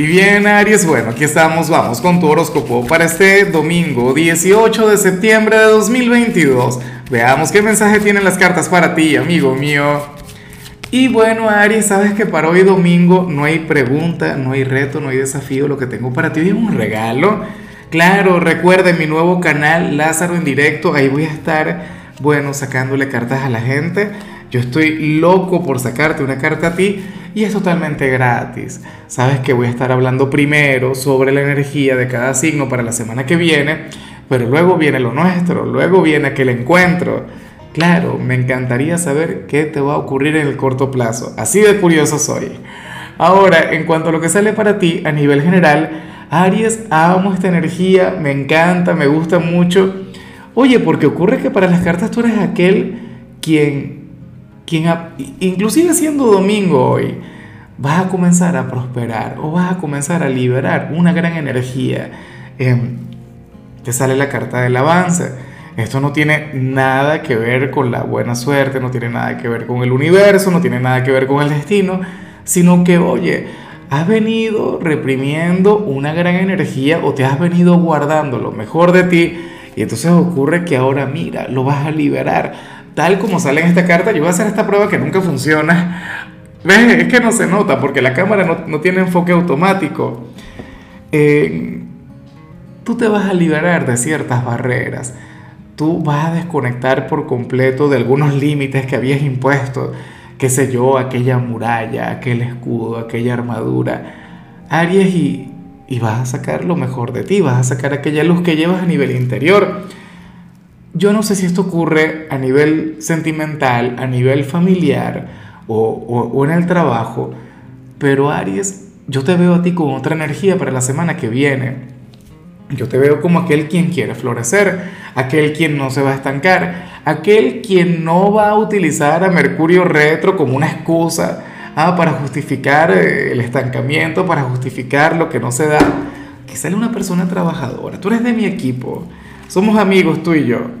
Y bien, Aries, bueno, aquí estamos, vamos con tu horóscopo para este domingo 18 de septiembre de 2022. Veamos qué mensaje tienen las cartas para ti, amigo mío. Y bueno, Aries, sabes que para hoy domingo no hay pregunta, no hay reto, no hay desafío. Lo que tengo para ti es un regalo. Claro, recuerda mi nuevo canal Lázaro en directo, ahí voy a estar, bueno, sacándole cartas a la gente. Yo estoy loco por sacarte una carta a ti y es totalmente gratis. Sabes que voy a estar hablando primero sobre la energía de cada signo para la semana que viene, pero luego viene lo nuestro, luego viene aquel encuentro. Claro, me encantaría saber qué te va a ocurrir en el corto plazo. Así de curioso soy. Ahora, en cuanto a lo que sale para ti a nivel general, Aries, amo esta energía, me encanta, me gusta mucho. Oye, porque ocurre que para las cartas tú eres aquel quien quien inclusive siendo domingo hoy, vas a comenzar a prosperar o vas a comenzar a liberar una gran energía. Em, te sale la carta del avance. Esto no tiene nada que ver con la buena suerte, no tiene nada que ver con el universo, no tiene nada que ver con el destino, sino que, oye, has venido reprimiendo una gran energía o te has venido guardando lo mejor de ti y entonces ocurre que ahora mira, lo vas a liberar tal como sale en esta carta, yo voy a hacer esta prueba que nunca funciona. ¿Ves? Es que no se nota porque la cámara no, tiene enfoque automático. Eh, tú te vas a liberar de ciertas barreras. Tú vas a desconectar por completo de algunos límites que habías impuesto. Qué sé yo, aquella muralla, aquel escudo, aquella armadura. Aries y, y vas a sacar lo mejor de ti, vas a sacar aquella luz que llevas a nivel interior yo no sé si esto ocurre a nivel sentimental, a nivel familiar o, en el trabajo, pero Aries, yo te veo a ti con otra energía para la semana que viene. Yo te veo como aquel quien quiere florecer, aquel quien no se va a estancar, aquel quien no va a utilizar a Mercurio retro como una excusa ah, para justificar eh, el estancamiento, para justificar lo que no se da. Que sale una persona trabajadora. Tú eres de mi equipo. Somos amigos tú y yo.